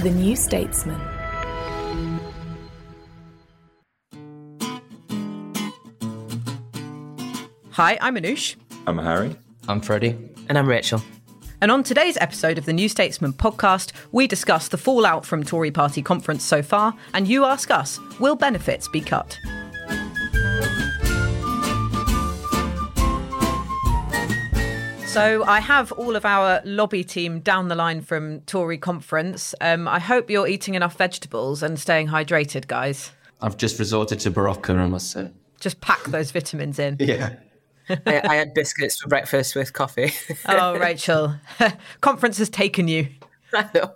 The New Statesman. Hi, I'm Anoosh. I'm Harry. I'm Freddie. And I'm Rachel. And on today's episode of the New Statesman podcast, we discuss the fallout from Tory party conference so far, and you ask us will benefits be cut? So I have all of our lobby team down the line from Tory conference. Um, I hope you're eating enough vegetables and staying hydrated, guys. I've just resorted to Berocca, I must say. Just pack those vitamins in. Yeah. I, I had biscuits for breakfast with coffee. Oh, Rachel, conference has taken you. I know.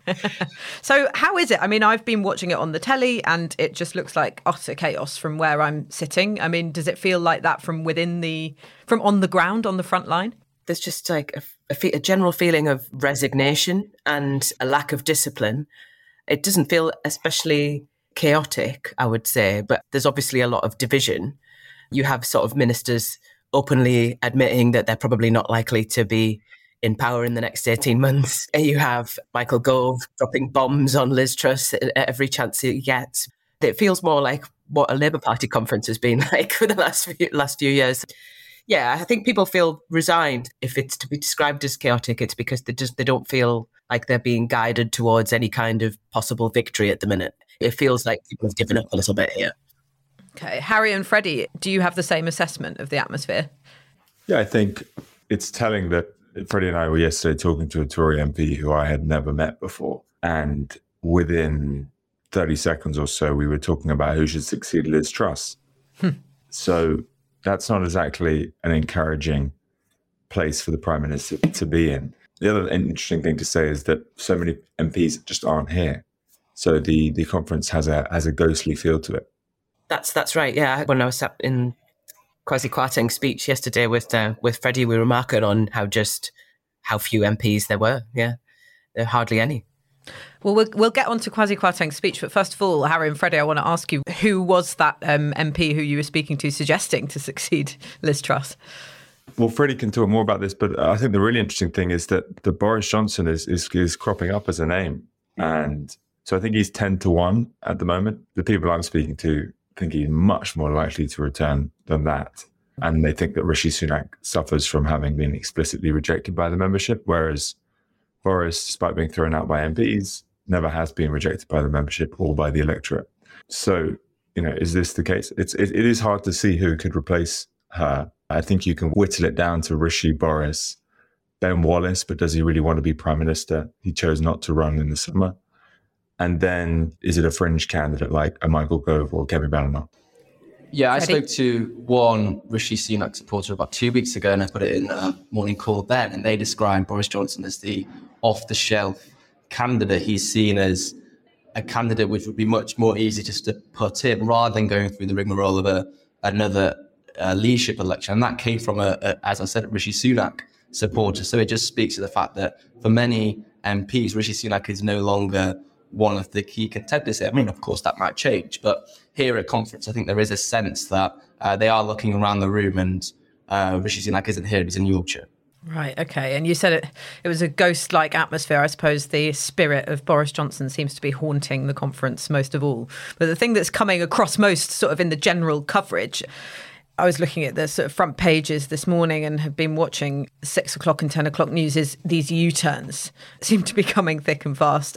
So, how is it? I mean, I've been watching it on the telly and it just looks like utter chaos from where I'm sitting. I mean, does it feel like that from within the, from on the ground, on the front line? There's just like a, a, fe- a general feeling of resignation and a lack of discipline. It doesn't feel especially chaotic, I would say, but there's obviously a lot of division. You have sort of ministers openly admitting that they're probably not likely to be in power in the next 18 months. You have Michael Gove dropping bombs on Liz Truss at every chance he gets. It feels more like what a Labour Party conference has been like for the last few, last few years. Yeah, I think people feel resigned. If it's to be described as chaotic, it's because they just they don't feel like they're being guided towards any kind of possible victory at the minute. It feels like people have given up a little bit here. Okay. Harry and Freddie, do you have the same assessment of the atmosphere? Yeah, I think it's telling that Freddie and I were yesterday talking to a Tory MP who I had never met before. And within 30 seconds or so, we were talking about who should succeed Liz Truss. Hmm. So that's not exactly an encouraging place for the Prime Minister to be in. The other interesting thing to say is that so many MPs just aren't here. So the, the conference has a has a ghostly feel to it. That's that's right. Yeah, when I was sat in Kwasi Kwarteng's speech yesterday with uh, with Freddie, we were on how just how few MPs there were. Yeah, there are hardly any. Well, we'll we'll get on to Kwasi Kwarteng's speech, but first of all, Harry and Freddie, I want to ask you who was that um, MP who you were speaking to suggesting to succeed Liz Truss? Well, Freddie can talk more about this, but I think the really interesting thing is that the Boris Johnson is is, is cropping up as a name, and so I think he's ten to one at the moment. The people I'm speaking to think he's much more likely to return than that, and they think that Rishi Sunak suffers from having been explicitly rejected by the membership, whereas Boris, despite being thrown out by MPs, never has been rejected by the membership or by the electorate. So, you know, is this the case? It's it, it is hard to see who could replace her. I think you can whittle it down to Rishi, Boris, Ben Wallace, but does he really want to be prime minister? He chose not to run in the summer. And then is it a fringe candidate like a Michael Gove or Kemi Badenoch? Yeah, I Freddie? spoke to one Rishi Sunak supporter about two weeks ago, and I put it in a morning call then, and they described Boris Johnson as the off-the-shelf candidate. He's seen as a candidate which would be much more easy just to put in rather than going through the rigmarole of a another uh, leadership election. And that came from a, a, as I said, Rishi Sunak supporter. So it just speaks to the fact that for many MPs, Rishi Sunak is no longer one of the key contenders. I mean, of course, that might change, but here at conference, I think there is a sense that uh, they are looking around the room and uh, Rishi Sunak isn't here; he's in Yorkshire. Right. Okay. And you said it. It was a ghost-like atmosphere. I suppose the spirit of Boris Johnson seems to be haunting the conference most of all. But the thing that's coming across most, sort of in the general coverage, I was looking at the sort of front pages this morning and have been watching six o'clock and 10 o'clock news is these U turns seem to be coming thick and fast.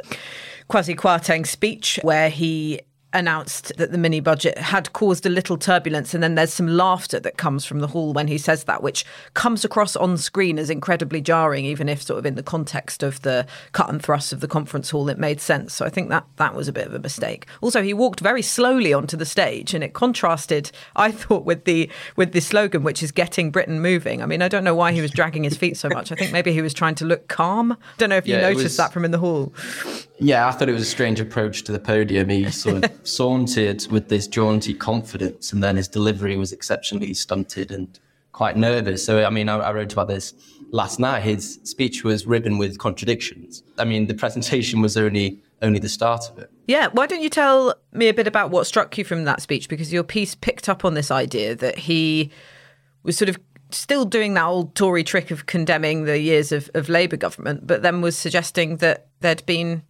Kwasi Kwarteng's speech, where he announced that the mini budget had caused a little turbulence and then there's some laughter that comes from the hall when he says that which comes across on screen as incredibly jarring even if sort of in the context of the cut and thrust of the conference hall it made sense. So i think that that was a bit of a mistake. Also he walked very slowly onto the stage and it contrasted i thought with the with the slogan which is getting britain moving. I mean i don't know why he was dragging his feet so much. I think maybe he was trying to look calm. Don't know if you yeah, noticed was, that from in the hall yeah i thought it was a strange approach to the podium he sort of sauntered with this jaunty confidence, and then his delivery was exceptionally stunted and quite nervous. So, I mean, I, I wrote about this last night. His speech was riven with contradictions. I mean, the presentation was only only the start of it. Yeah, why don't you tell me a bit about what struck you from that speech? Because your piece picked up on this idea that he was sort of still doing that old Tory trick of condemning the years of, of Labour government, but then was suggesting that there'd been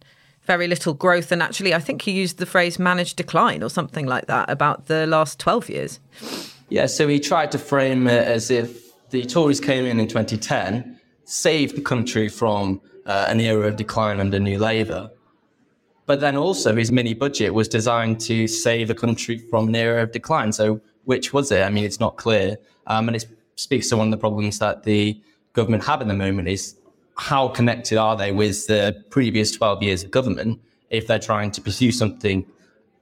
very little growth. And actually, I think he used the phrase managed decline or something like that about the last 12 years. Yeah, so he tried to frame it as if the Tories came in in 2010, saved the country from uh, an era of decline under New Labour. But then also his mini budget was designed to save the country from an era of decline. So which was it? I mean, it's not clear. Um, and it speaks to one of the problems that the government have at the moment is how connected are they with the previous 12 years of government if they're trying to pursue something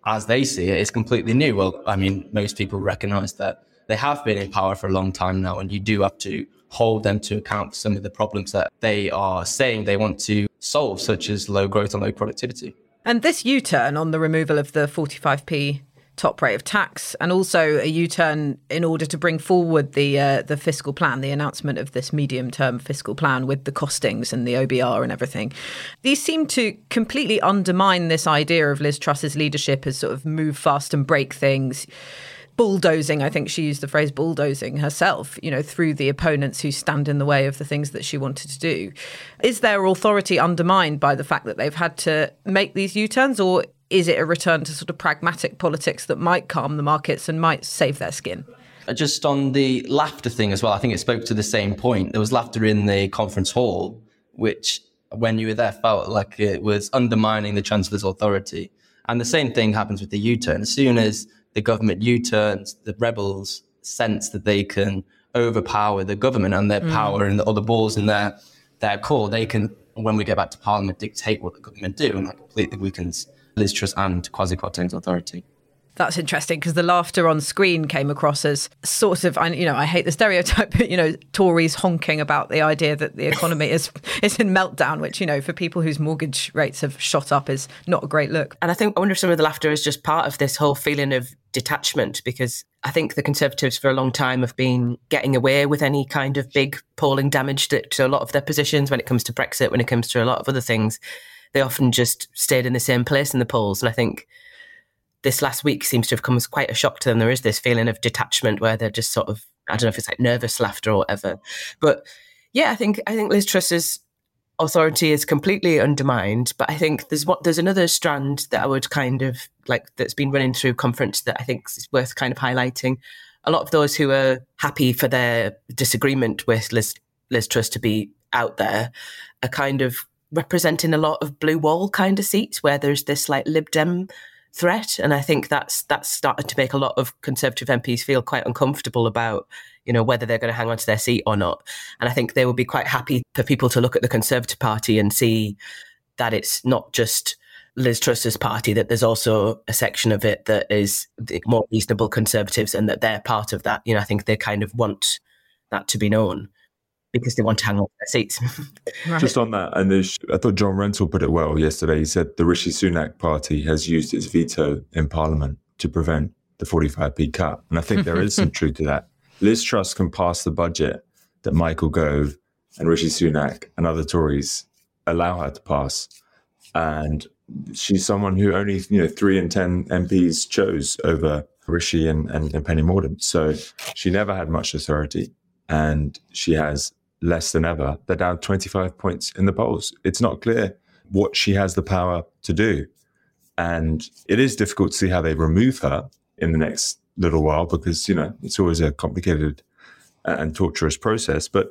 as they see it is completely new? Well, I mean, most people recognize that they have been in power for a long time now, and you do have to hold them to account for some of the problems that they are saying they want to solve, such as low growth and low productivity. And this U turn on the removal of the 45p top rate of tax, and also a U-turn in order to bring forward the uh, the fiscal plan, the announcement of this medium-term fiscal plan with the costings and the OBR and everything. These seem to completely undermine this idea of Liz Truss's leadership as sort of move fast and break things bulldozing i think she used the phrase bulldozing herself you know through the opponents who stand in the way of the things that she wanted to do is their authority undermined by the fact that they've had to make these u-turns or is it a return to sort of pragmatic politics that might calm the markets and might save their skin? Uh, just on the laughter thing as well, I think it spoke to the same point. There was laughter in the conference hall, which when you were there felt like it was undermining the Chancellor's authority. And the same thing happens with the U turn. As soon as the government U turns, the rebels sense that they can overpower the government and their mm. power and the balls in their, their core, they can, when we get back to Parliament, dictate what the government do. And that completely weakens Liz Truss and Kwasi Kwarteng's authority. That's interesting because the laughter on screen came across as sort of, you know, I hate the stereotype, but you know, Tories honking about the idea that the economy is is in meltdown, which you know, for people whose mortgage rates have shot up, is not a great look. And I think I wonder if some of the laughter is just part of this whole feeling of detachment, because I think the Conservatives for a long time have been getting away with any kind of big polling damage to, to a lot of their positions when it comes to Brexit, when it comes to a lot of other things they often just stayed in the same place in the polls. And I think this last week seems to have come as quite a shock to them. There is this feeling of detachment where they're just sort of, I don't know if it's like nervous laughter or whatever. But yeah, I think I think Liz Truss's authority is completely undermined. But I think there's what there's another strand that I would kind of like that's been running through conference that I think is worth kind of highlighting. A lot of those who are happy for their disagreement with Liz, Liz Truss to be out there are kind of representing a lot of blue wall kind of seats where there's this like Lib Dem threat, and I think that's that's started to make a lot of Conservative MPs feel quite uncomfortable about you know whether they're going to hang on to their seat or not. And I think they would be quite happy for people to look at the Conservative Party and see that it's not just Liz Truss's party, that there's also a section of it that is more reasonable Conservatives, and that they're part of that. You know, I think they kind of want that to be known because they want to hang on their seats. right. Just on that, and I thought John Rentoul put it well yesterday. He said the Rishi Sunak party has used its veto in Parliament to prevent the 45p cut. And I think there is some truth to that. Liz Truss can pass the budget that Michael Gove and Rishi Sunak and other Tories allow her to pass. And she's someone who only, you know, three in 10 MPs chose over Rishi and, and, and Penny Mordaunt. So she never had much authority and she has less than ever. They're down 25 points in the polls. It's not clear what she has the power to do. And it is difficult to see how they remove her in the next little while because, you know, it's always a complicated and torturous process. But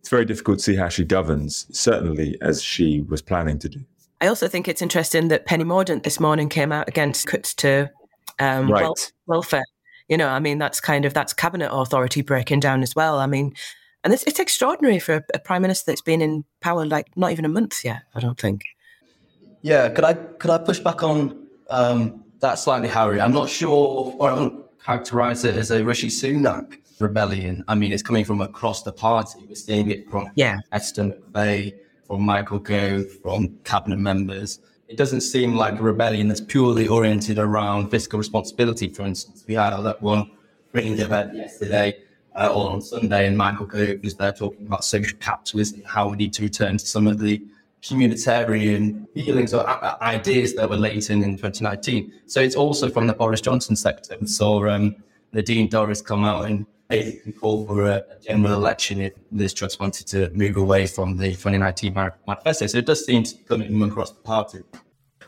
it's very difficult to see how she governs, certainly as she was planning to do. I also think it's interesting that Penny Mordaunt this morning came out against cuts to um, Right. wel- welfare. You know, I mean, that's kind of that's cabinet authority breaking down as well. I mean, and it's, it's extraordinary for a, a prime minister that's been in power like not even a month yet. I don't think. Yeah, could I could I push back on um, that slightly, Harry? I'm not sure, or I wouldn't characterise it as a Rishi Sunak rebellion. I mean, it's coming from across the party. We're seeing it from Yeah. Esther McVey, from Michael Gove, from cabinet members. It doesn't seem like a rebellion that's purely oriented around fiscal responsibility. For instance, we had that one ringing event yesterday uh, on Sunday, and Michael Gove was there talking about social capitalism, how we need to return to some of the communitarian feelings or ideas that were latent in 2019. So it's also from the Boris Johnson sector. We saw um, Nadine Dorries come out and basically call for a general election if Liz Truss wanted to move away from the 2019 manifesto. So it does seem to come across the party.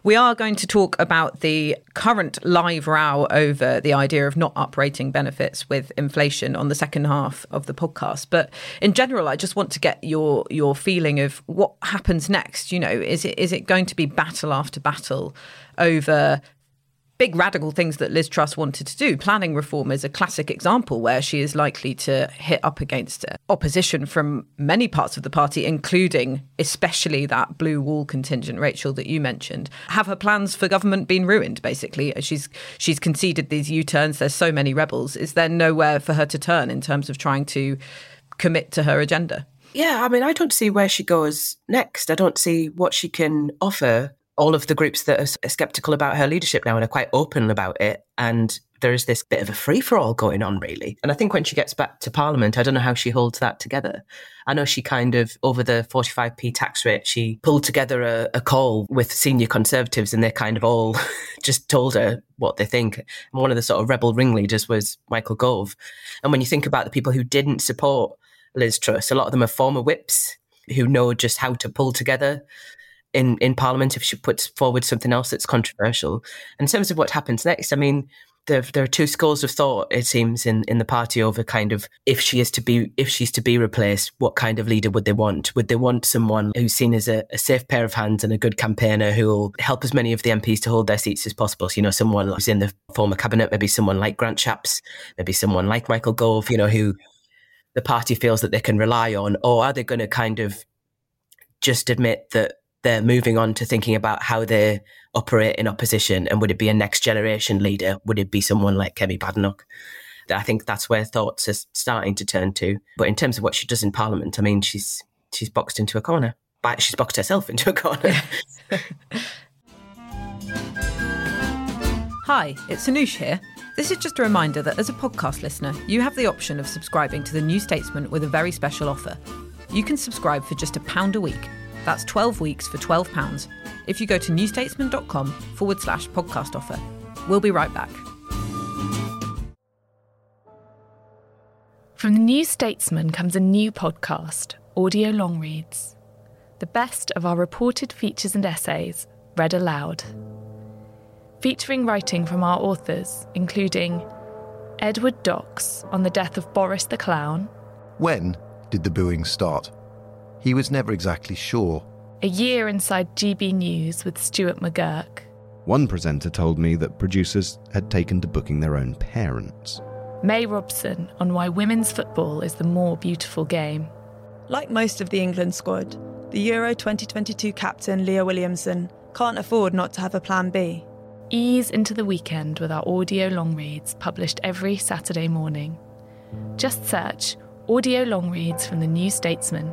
We are going to talk about the current live row over the idea of not uprating benefits with inflation on the second half of the podcast. But in general, I just want to get your your feeling of what happens next. You know, is it is it going to be battle after battle over big radical things that Liz Truss wanted to do. Planning reform is a classic example where she is likely to hit up against opposition from many parts of the party, including especially that blue wall contingent, Rachel, that you mentioned. Have her plans for government been ruined, basically? She's she's conceded these U-turns, there's so many rebels. Is there nowhere for her to turn in terms of trying to commit to her agenda? Yeah, I mean, I don't see where she goes next. I don't see what she can offer all of the groups that are skeptical about her leadership now and are quite open about it. And there is this bit of a free for all going on, really. And I think when she gets back to Parliament, I don't know how she holds that together. I know she kind of, over the 45p tax rate, she pulled together a, a call with senior Conservatives and they kind of all just told her what they think. And one of the sort of rebel ringleaders was Michael Gove. And when you think about the people who didn't support Liz Truss, a lot of them are former whips who know just how to pull together in, in Parliament if she puts forward something else that's controversial. In terms of what happens next, I mean, there, there are two schools of thought, it seems, in, in the party over kind of if she is to be if she's to be replaced, what kind of leader would they want? Would they want someone who's seen as a, a safe pair of hands and a good campaigner who will help as many of the MPs to hold their seats as possible? So, you know, someone who's in the former cabinet, maybe someone like Grant Shapps, maybe someone like Michael Gove, you know, who the party feels that they can rely on, or are they going to kind of just admit that they're moving on to thinking about how they operate in opposition and would it be a next generation leader? Would it be someone like Kemi Badenoch? I think that's where thoughts are starting to turn to. But in terms of what she does in Parliament, I mean, she's she's boxed into a corner. But she's boxed herself into a corner. Hi, it's Anoosh here. This is just a reminder that as a podcast listener, you have the option of subscribing to The New Statesman with a very special offer. You can subscribe for just a pound a week. That's 12 weeks for £12 if you go to newstatesman.com forward slash podcast offer. We'll be right back. From the New Statesman comes a new podcast, Audio Long Reads. The best of our reported features and essays, read aloud. Featuring writing from our authors, including Edward Docx on the death of Boris the Clown, When did the booing start? He was never exactly sure. A Year Inside GB News with Stuart McGurk, One presenter told me that producers had taken to booking their own parents. May Robson on why women's football is the more beautiful game, Like most of the England squad, the Euro 2022 captain Leah Williamson can't afford not to have a plan B. Ease into the weekend with our audio long reads published every Saturday morning. Just search Audio Long Reads from the New Statesman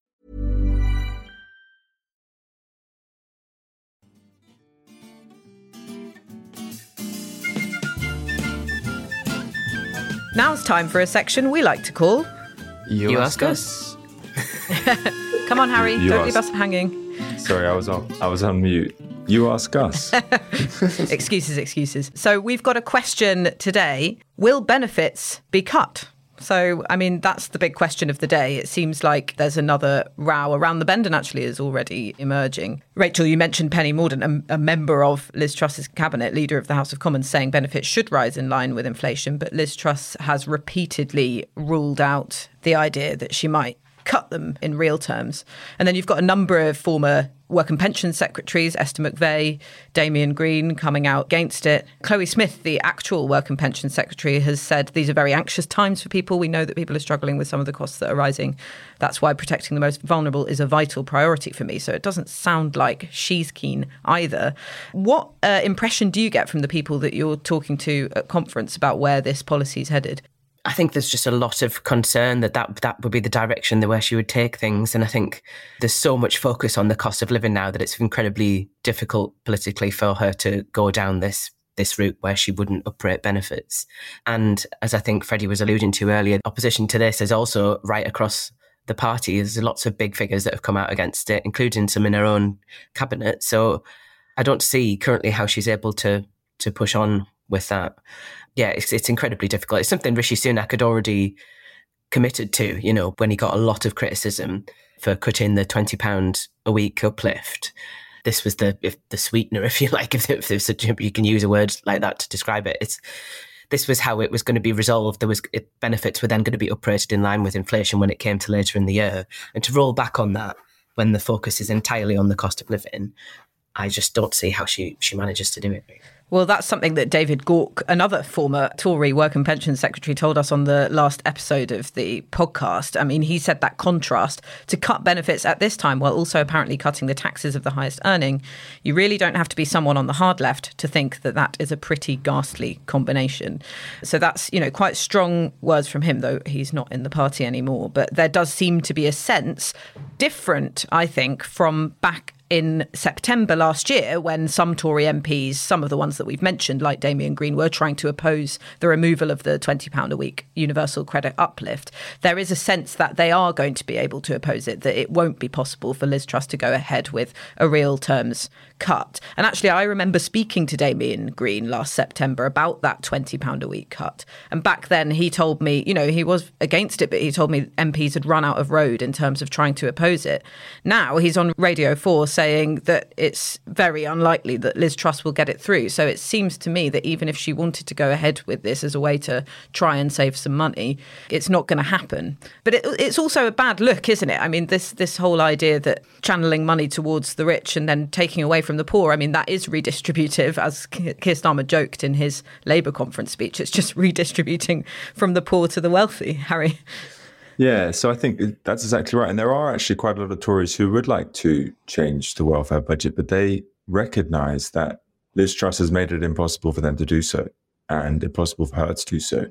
Now it's time for a section we like to call You, ask us. Come on, Harry. You Don't leave us hanging. Sorry, I was on. I was on mute. You ask us. excuses, excuses. So we've got a question today. Will benefits be cut? So, I mean, that's the big question of the day. It seems like there's another row around the bend and actually is already emerging. Rachel, you mentioned Penny Mordaunt, a, a member of Liz Truss's cabinet, leader of the House of Commons, saying benefits should rise in line with inflation. But Liz Truss has repeatedly ruled out the idea that she might cut them in real terms. And then you've got a number of former work and pension secretaries, Esther McVey, Damian Green, coming out against it. Chloe Smith, the actual work and pension secretary, has said these are very anxious times for people. We know that people are struggling with some of the costs that are rising. That's why protecting the most vulnerable is a vital priority for me. So it doesn't sound like she's keen either. What uh, impression do you get from the people that you're talking to at conference about where this policy is headed? I think there's just a lot of concern that, that that would be the direction that where she would take things. And I think there's so much focus on the cost of living now that it's incredibly difficult politically for her to go down this this route where she wouldn't uprate benefits. And as I think Freddie was alluding to earlier, opposition to this is also right across the party. There's lots of big figures that have come out against it, including some in her own cabinet. So I don't see currently how she's able to to push on with that yeah, it's, it's incredibly difficult. It's something Rishi Sunak had already committed to, you know, when he got a lot of criticism for cutting the £20 a week uplift. This was the if the sweetener, if you like, if, if there's you can use a word like that to describe it. It's this was how it was going to be resolved. There was it, benefits were then going to be uprated in line with inflation when it came to later in the year, and to roll back on that when the focus is entirely on the cost of living, I just don't see how she she manages to do it. Well, that's something that David Gauke, another former Tory Work and Pension Secretary, told us on the last episode of the podcast. I mean, he said that contrast to cut benefits at this time while also apparently cutting the taxes of the highest earning. You really don't have to be someone on the hard left to think that that is a pretty ghastly combination. So that's, you know, quite strong words from him, though he's not in the party anymore. But there does seem to be a sense different, I think, from back in September last year when some Tory MPs, some of the ones that we've mentioned, like Damian Green, were trying to oppose the removal of the £20 a week universal credit uplift. There is a sense that they are going to be able to oppose it, that it won't be possible for Liz Truss to go ahead with a real terms cut. And actually, I remember speaking to Damian Green last September about that £20 a week cut. And back then, he told me, you know, he was against it, but he told me MPs had run out of road in terms of trying to oppose it. Now he's on Radio 4 saying that it's very unlikely that Liz Truss will get it through. So it seems to me that even if she wanted to go ahead with this as a way to try and save some money, it's not going to happen. But it, it's also a bad look, isn't it? I mean, this this whole idea that channeling money towards the rich and then taking away from the poor, I mean, that is redistributive, as Keir Starmer joked in his Labour conference speech. It's just redistributing from the poor to the wealthy, Harry. Yeah, so I think that's exactly right. And there are actually quite a lot of Tories who would like to change the welfare budget, but they recognize that Liz Truss has made it impossible for them to do so and impossible for her to do so.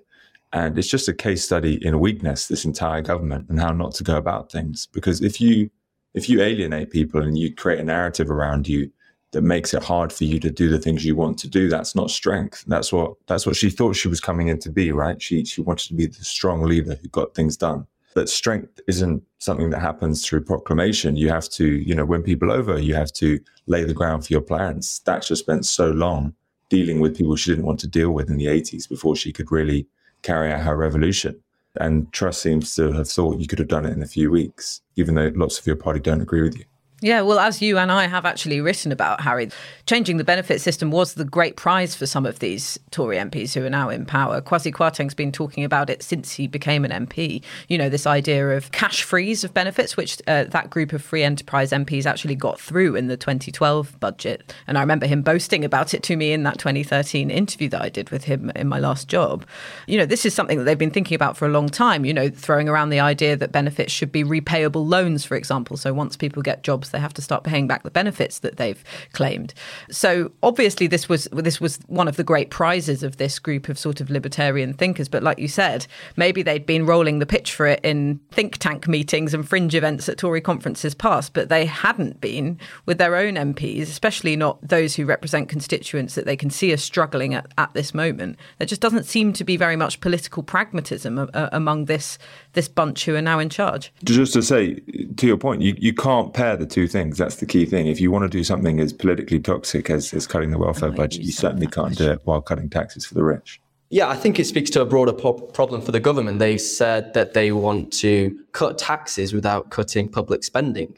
And it's just a case study in weakness, this entire government, and how not to go about things. Because if you if you alienate people and you create a narrative around you that makes it hard for you to do the things you want to do, that's not strength. That's what that's what she thought she was coming in to be, right? She she wanted to be the strong leader who got things done. But strength isn't something that happens through proclamation. You have to, you know, win people over. You have to lay the ground for your plans. Thatcher spent so long dealing with people she didn't want to deal with in the 80s before she could really carry out her revolution. And Truss seems to have thought you could have done it in a few weeks, even though lots of your party don't agree with you. Yeah, well, as you and I have actually written about, Harry, changing the benefit system was the great prize for some of these Tory MPs who are now in power. Kwasi Kwarteng's been talking about it since he became an MP. You know, this idea of cash freeze of benefits, which uh, that group of free enterprise MPs actually got through in the 2012 budget. And I remember him boasting about it to me in that 2013 interview that I did with him in my last job. You know, this is something that they've been thinking about for a long time, you know, throwing around the idea that benefits should be repayable loans, for example. So once people get jobs, they have to start paying back the benefits that they've claimed. So obviously this was this was one of the great prizes of this group of sort of libertarian thinkers. But like you said, maybe they'd been rolling the pitch for it in think tank meetings and fringe events at Tory conferences past, but they hadn't been with their own MPs, especially not those who represent constituents that they can see are struggling at, at this moment. There just doesn't seem to be very much political pragmatism uh, among this this bunch who are now in charge. Just to say, to your point, you, you can't pair the two things. That's the key thing. If you want to do something as politically toxic as, as cutting the welfare budget, you certainly can't do it while cutting taxes for the rich. Yeah, I think it speaks to a broader po- problem for the government. They said that they want to cut taxes without cutting public spending.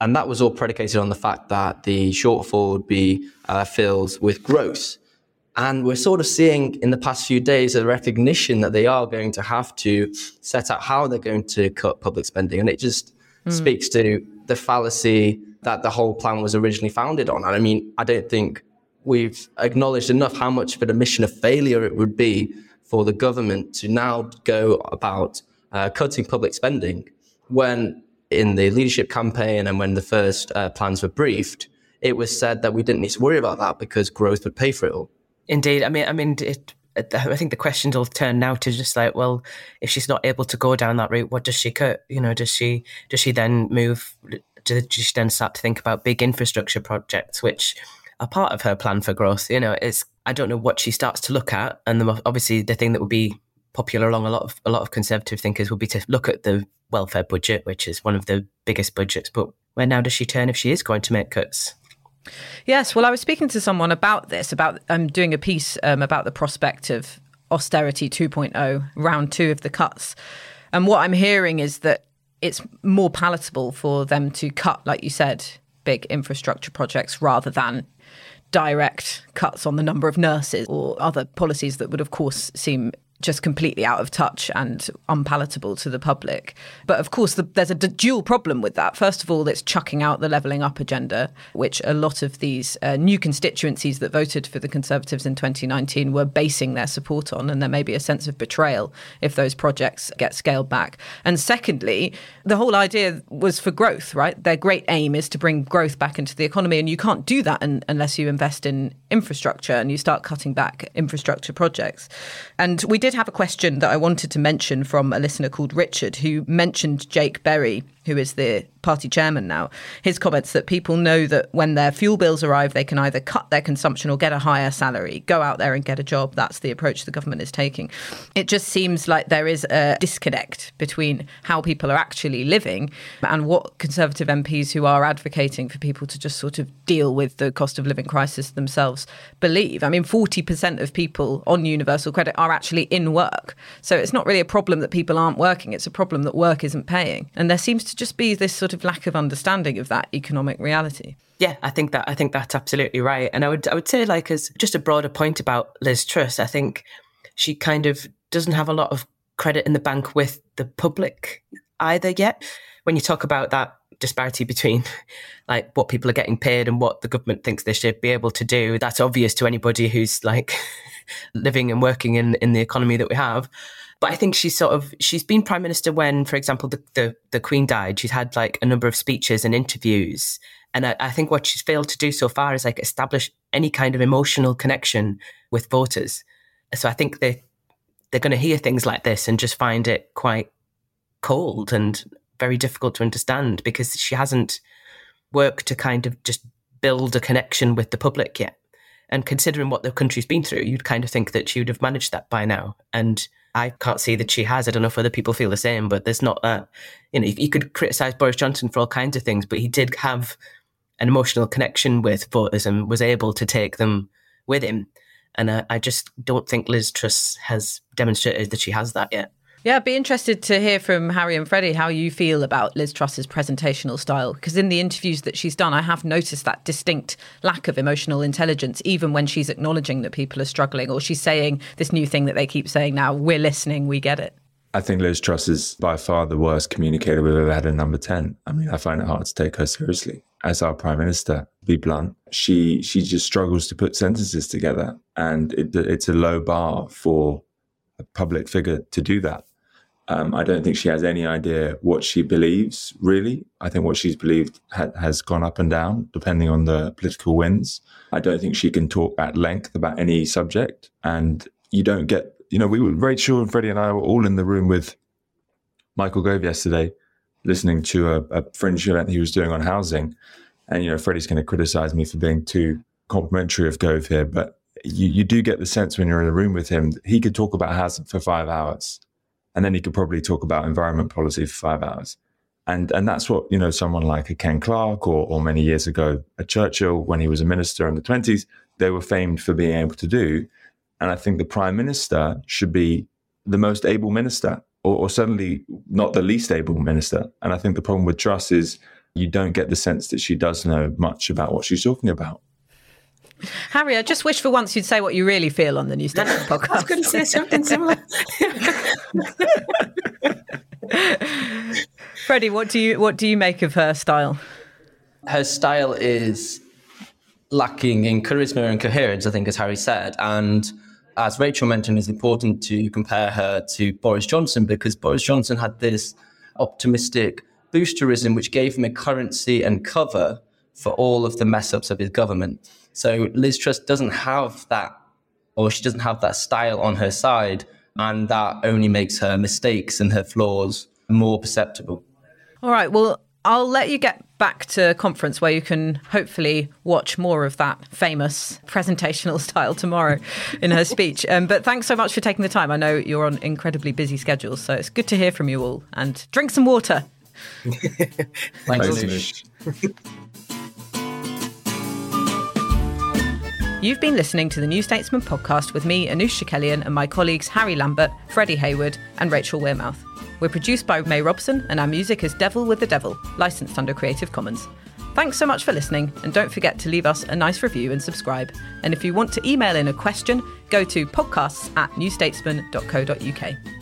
And that was all predicated on the fact that the shortfall would be uh, filled with growth. And we're sort of seeing in the past few days a recognition that they are going to have to set out how they're going to cut public spending. And it just mm. speaks to the fallacy that the whole plan was originally founded on. And I mean, I don't think we've acknowledged enough how much of a mission of failure it would be for the government to now go about uh, cutting public spending when in the leadership campaign and when the first uh, plans were briefed, it was said that we didn't need to worry about that because growth would pay for it all. Indeed, I mean, I mean, it, I think the questions will turn now to just like, well, if she's not able to go down that route, what does she cut? You know, does she does she then move? Does she then start to think about big infrastructure projects, which are part of her plan for growth? You know, it's I don't know what she starts to look at, and the, obviously the thing that would be popular along a lot of a lot of conservative thinkers would be to look at the welfare budget, which is one of the biggest budgets. But where now does she turn if she is going to make cuts? Yes, well, I was speaking to someone about this, about I'm um, doing a piece um, about the prospect of austerity 2.0, round two of the cuts. And what I'm hearing is that it's more palatable for them to cut, like you said, big infrastructure projects rather than direct cuts on the number of nurses or other policies that would, of course, seem just completely out of touch and unpalatable to the public. But of course, the, there's a d- dual problem with that. First of all, it's chucking out the levelling up agenda, which a lot of these uh, new constituencies that voted for the Conservatives in 2019 were basing their support on. And there may be a sense of betrayal if those projects get scaled back. And secondly, the whole idea was for growth, right? Their great aim is to bring growth back into the economy. And you can't do that unless you invest in infrastructure and you start cutting back infrastructure projects. And we did did have a question that I wanted to mention from a listener called Richard, who mentioned Jake Berry who is the party chairman now, his comments that people know that when their fuel bills arrive, they can either cut their consumption or get a higher salary, go out there and get a job. That's the approach the government is taking. It just seems like there is a disconnect between how people are actually living and what Conservative MPs who are advocating for people to just sort of deal with the cost of living crisis themselves believe. I mean, 40% of people on universal credit are actually in work. So it's not really a problem that people aren't working, it's a problem that work isn't paying. And there seems to just be this sort of lack of understanding of that economic reality. Yeah, I think that I think that's absolutely right. And I would I would say like as just a broader point about Liz Truss, I think she kind of doesn't have a lot of credit in the bank with the public either yet. When you talk about that disparity between like what people are getting paid and what the government thinks they should be able to do, that's obvious to anybody who's like living and working in in the economy that we have. But I think she's sort of she's been prime minister when, for example, the the, the Queen died. She's had like a number of speeches and interviews, and I, I think what she's failed to do so far is like establish any kind of emotional connection with voters. So I think they they're going to hear things like this and just find it quite cold and very difficult to understand because she hasn't worked to kind of just build a connection with the public yet. And considering what the country's been through, you'd kind of think that she would have managed that by now. And I can't see that she has. I don't know if other people feel the same, but there's not a, you know, you could criticize Boris Johnson for all kinds of things, but he did have an emotional connection with voters and was able to take them with him. And I, I just don't think Liz Truss has demonstrated that she has that yet. Yeah, I'd be interested to hear from Harry and Freddie how you feel about Liz Truss's presentational style. Because in the interviews that she's done, I have noticed that distinct lack of emotional intelligence, even when she's acknowledging that people are struggling or she's saying this new thing that they keep saying now we're listening, we get it. I think Liz Truss is by far the worst communicator we've ever had in number 10. I mean, I find it hard to take her seriously. As our prime minister, be blunt, she she just struggles to put sentences together. And it, it's a low bar for a public figure to do that. Um, I don't think she has any idea what she believes, really. I think what she's believed ha- has gone up and down depending on the political winds. I don't think she can talk at length about any subject. And you don't get, you know, we were, Rachel and Freddie and I were all in the room with Michael Gove yesterday, listening to a, a fringe event he was doing on housing. And, you know, Freddie's going to criticize me for being too complimentary of Gove here, but you, you do get the sense when you're in a room with him, he could talk about housing for five hours and then he could probably talk about environment policy for five hours. And, and that's what, you know, someone like a Ken Clarke or, or many years ago, a Churchill, when he was a minister in the 20s, they were famed for being able to do. And I think the prime minister should be the most able minister, or, or certainly not the least able minister. And I think the problem with Truss is you don't get the sense that she does know much about what she's talking about. Harry, I just wish for once you'd say what you really feel on the New Statesman podcast. I was going to say something similar. Freddie, what do you what do you make of her style? Her style is lacking in charisma and coherence, I think, as Harry said. And as Rachel mentioned, it's important to compare her to Boris Johnson because Boris Johnson had this optimistic boosterism which gave him a currency and cover for all of the mess ups of his government. So Liz Truss doesn't have that, or she doesn't have that style on her side. And that only makes her mistakes and her flaws more perceptible. All right. Well, I'll let you get back to conference where you can hopefully watch more of that famous presentational style tomorrow in her speech. Um, but thanks so much for taking the time. I know you're on incredibly busy schedules, so it's good to hear from you all. And drink some water. Thanks, You've been listening to the New Statesman podcast with me, Anoosh Chakelian, and my colleagues Harry Lambert, Freddie Hayward, and Rachel Wearmouth. We're produced by May Robson, and our music is Devil with the Devil, licensed under Creative Commons. Thanks so much for listening, and don't forget to leave us a nice review and subscribe. And if you want to email in a question, go to podcasts at newstatesman.co.uk.